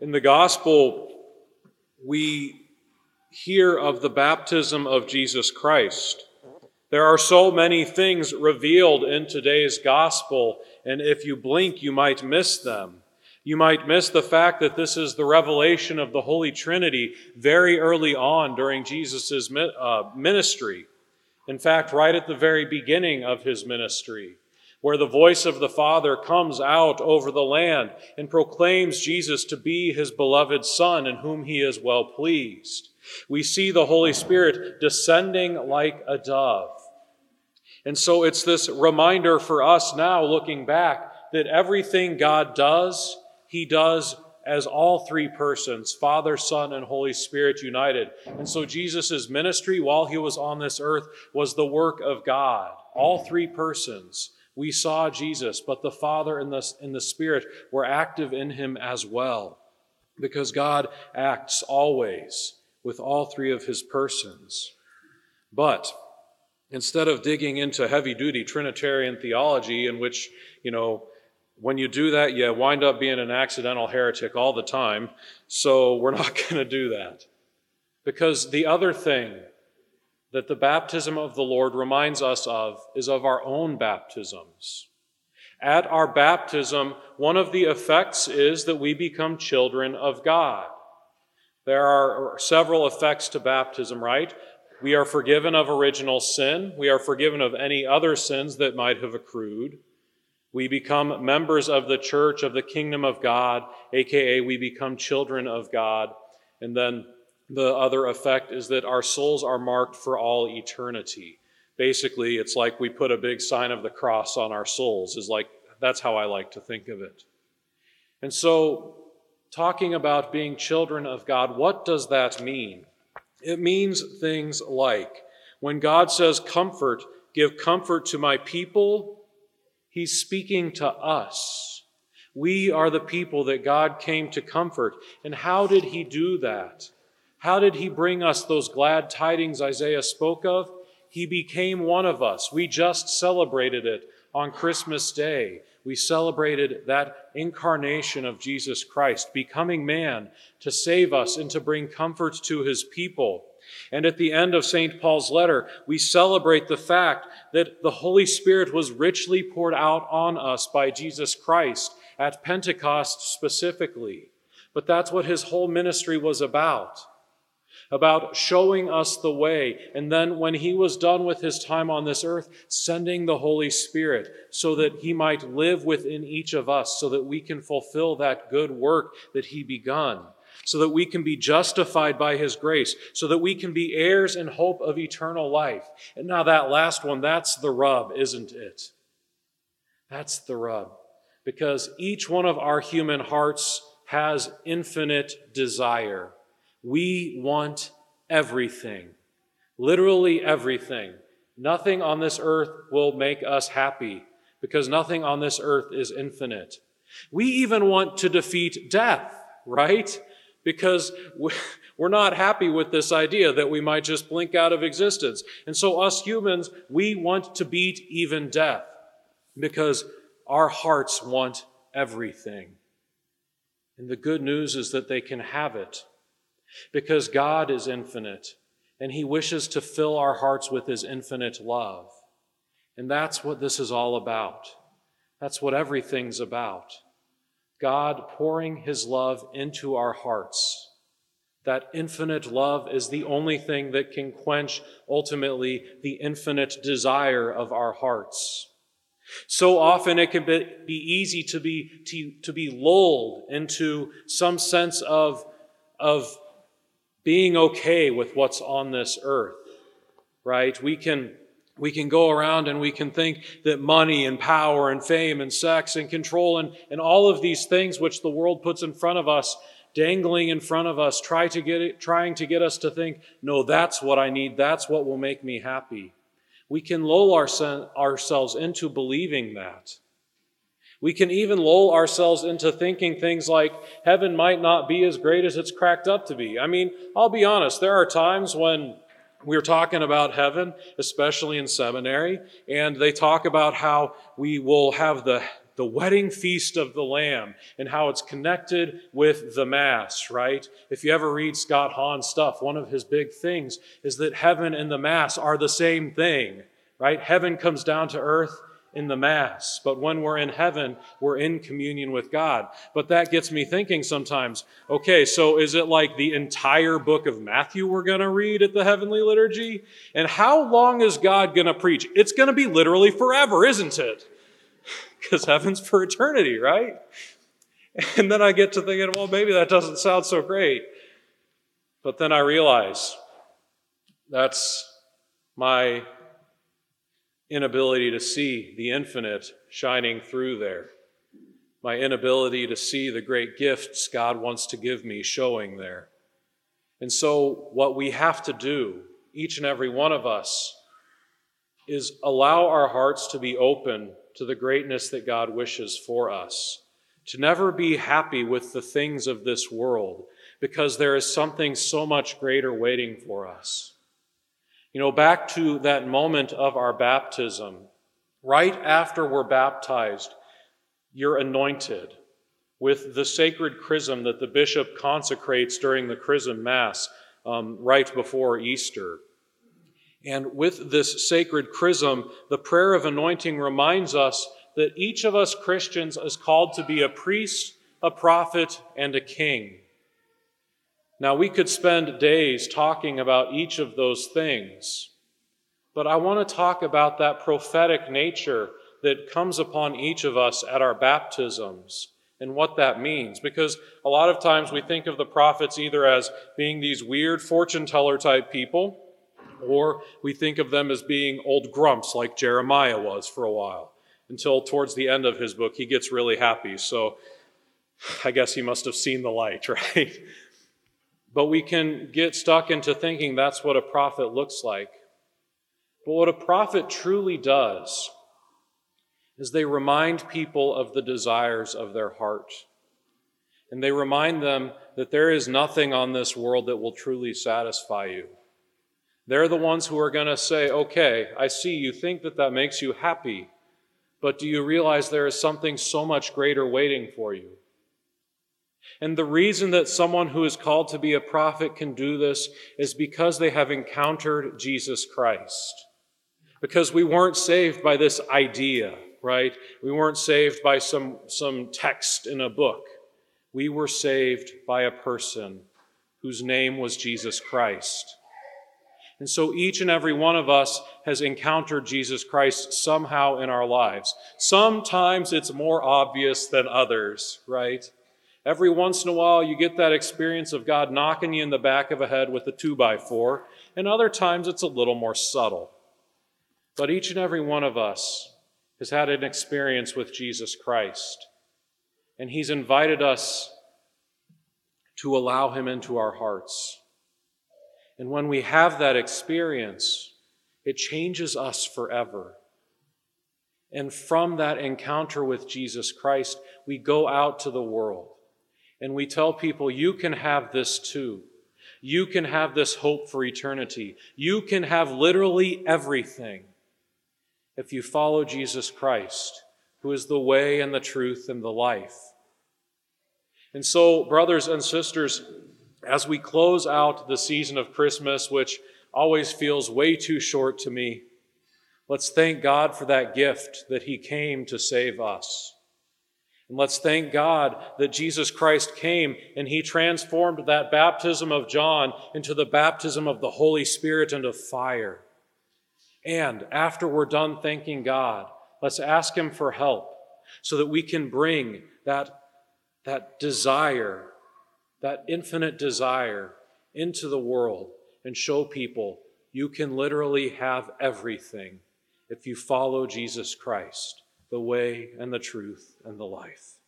In the gospel, we hear of the baptism of Jesus Christ. There are so many things revealed in today's gospel, and if you blink, you might miss them. You might miss the fact that this is the revelation of the Holy Trinity very early on during Jesus' uh, ministry. In fact, right at the very beginning of his ministry where the voice of the Father comes out over the land and proclaims Jesus to be his beloved Son in whom he is well pleased. We see the Holy Spirit descending like a dove. And so it's this reminder for us now, looking back, that everything God does, he does as all three persons Father, Son, and Holy Spirit united. And so Jesus' ministry while he was on this earth was the work of God, all three persons we saw Jesus, but the Father and the, and the Spirit were active in him as well, because God acts always with all three of his persons. But instead of digging into heavy duty Trinitarian theology, in which, you know, when you do that, you wind up being an accidental heretic all the time. So we're not going to do that. Because the other thing that the baptism of the Lord reminds us of is of our own baptisms. At our baptism, one of the effects is that we become children of God. There are several effects to baptism, right? We are forgiven of original sin. We are forgiven of any other sins that might have accrued. We become members of the church of the kingdom of God, aka we become children of God. And then the other effect is that our souls are marked for all eternity. Basically, it's like we put a big sign of the cross on our souls, is like that's how I like to think of it. And so, talking about being children of God, what does that mean? It means things like when God says, Comfort, give comfort to my people, he's speaking to us. We are the people that God came to comfort. And how did he do that? How did he bring us those glad tidings Isaiah spoke of? He became one of us. We just celebrated it on Christmas Day. We celebrated that incarnation of Jesus Christ, becoming man to save us and to bring comfort to his people. And at the end of St. Paul's letter, we celebrate the fact that the Holy Spirit was richly poured out on us by Jesus Christ at Pentecost specifically. But that's what his whole ministry was about about showing us the way. And then, when he was done with his time on this earth, sending the Holy Spirit so that he might live within each of us, so that we can fulfill that good work that he begun, so that we can be justified by his grace, so that we can be heirs in hope of eternal life. And now, that last one, that's the rub, isn't it? That's the rub. Because each one of our human hearts has infinite desire. We want everything, literally everything. Nothing on this earth will make us happy because nothing on this earth is infinite. We even want to defeat death, right? Because we're not happy with this idea that we might just blink out of existence. And so, us humans, we want to beat even death because our hearts want everything. And the good news is that they can have it because God is infinite and He wishes to fill our hearts with His infinite love. And that's what this is all about. That's what everything's about. God pouring His love into our hearts. That infinite love is the only thing that can quench ultimately the infinite desire of our hearts. So often it can be, easy to be, to, to be lulled into some sense of, of being okay with what's on this earth, right? We can, we can go around and we can think that money and power and fame and sex and control and, and all of these things which the world puts in front of us, dangling in front of us, try to get it, trying to get us to think, no, that's what I need, that's what will make me happy. We can lull our, ourselves into believing that. We can even lull ourselves into thinking things like heaven might not be as great as it's cracked up to be. I mean, I'll be honest, there are times when we're talking about heaven, especially in seminary, and they talk about how we will have the, the wedding feast of the Lamb and how it's connected with the Mass, right? If you ever read Scott Hahn's stuff, one of his big things is that heaven and the Mass are the same thing, right? Heaven comes down to earth in the Mass, but when we're in heaven, we're in communion with God. But that gets me thinking sometimes okay, so is it like the entire book of Matthew we're going to read at the heavenly liturgy? And how long is God going to preach? It's going to be literally forever, isn't it? Because heaven's for eternity, right? And then I get to thinking, well, maybe that doesn't sound so great. But then I realize that's my inability to see the infinite shining through there, my inability to see the great gifts God wants to give me showing there. And so, what we have to do, each and every one of us, is allow our hearts to be open to the greatness that God wishes for us, to never be happy with the things of this world, because there is something so much greater waiting for us. You know, back to that moment of our baptism, right after we're baptized, you're anointed with the sacred chrism that the bishop consecrates during the chrism mass um, right before Easter. And with this sacred chrism, the prayer of anointing reminds us that each of us Christians is called to be a priest, a prophet, and a king. Now, we could spend days talking about each of those things, but I want to talk about that prophetic nature that comes upon each of us at our baptisms and what that means. Because a lot of times we think of the prophets either as being these weird fortune teller type people, or we think of them as being old grumps like Jeremiah was for a while, until towards the end of his book he gets really happy. So I guess he must have seen the light, right? But we can get stuck into thinking that's what a prophet looks like. But what a prophet truly does is they remind people of the desires of their heart. And they remind them that there is nothing on this world that will truly satisfy you. They're the ones who are going to say, okay, I see you think that that makes you happy, but do you realize there is something so much greater waiting for you? And the reason that someone who is called to be a prophet can do this is because they have encountered Jesus Christ. Because we weren't saved by this idea, right? We weren't saved by some, some text in a book. We were saved by a person whose name was Jesus Christ. And so each and every one of us has encountered Jesus Christ somehow in our lives. Sometimes it's more obvious than others, right? Every once in a while, you get that experience of God knocking you in the back of a head with a two by four, and other times it's a little more subtle. But each and every one of us has had an experience with Jesus Christ, and He's invited us to allow Him into our hearts. And when we have that experience, it changes us forever. And from that encounter with Jesus Christ, we go out to the world and we tell people, you can have this too. You can have this hope for eternity. You can have literally everything if you follow Jesus Christ, who is the way and the truth and the life. And so, brothers and sisters, as we close out the season of Christmas, which always feels way too short to me, let's thank God for that gift that He came to save us. And let's thank God that Jesus Christ came and he transformed that baptism of John into the baptism of the Holy Spirit and of fire. And after we're done thanking God, let's ask him for help so that we can bring that, that desire, that infinite desire into the world and show people you can literally have everything if you follow Jesus Christ the way and the truth and the life.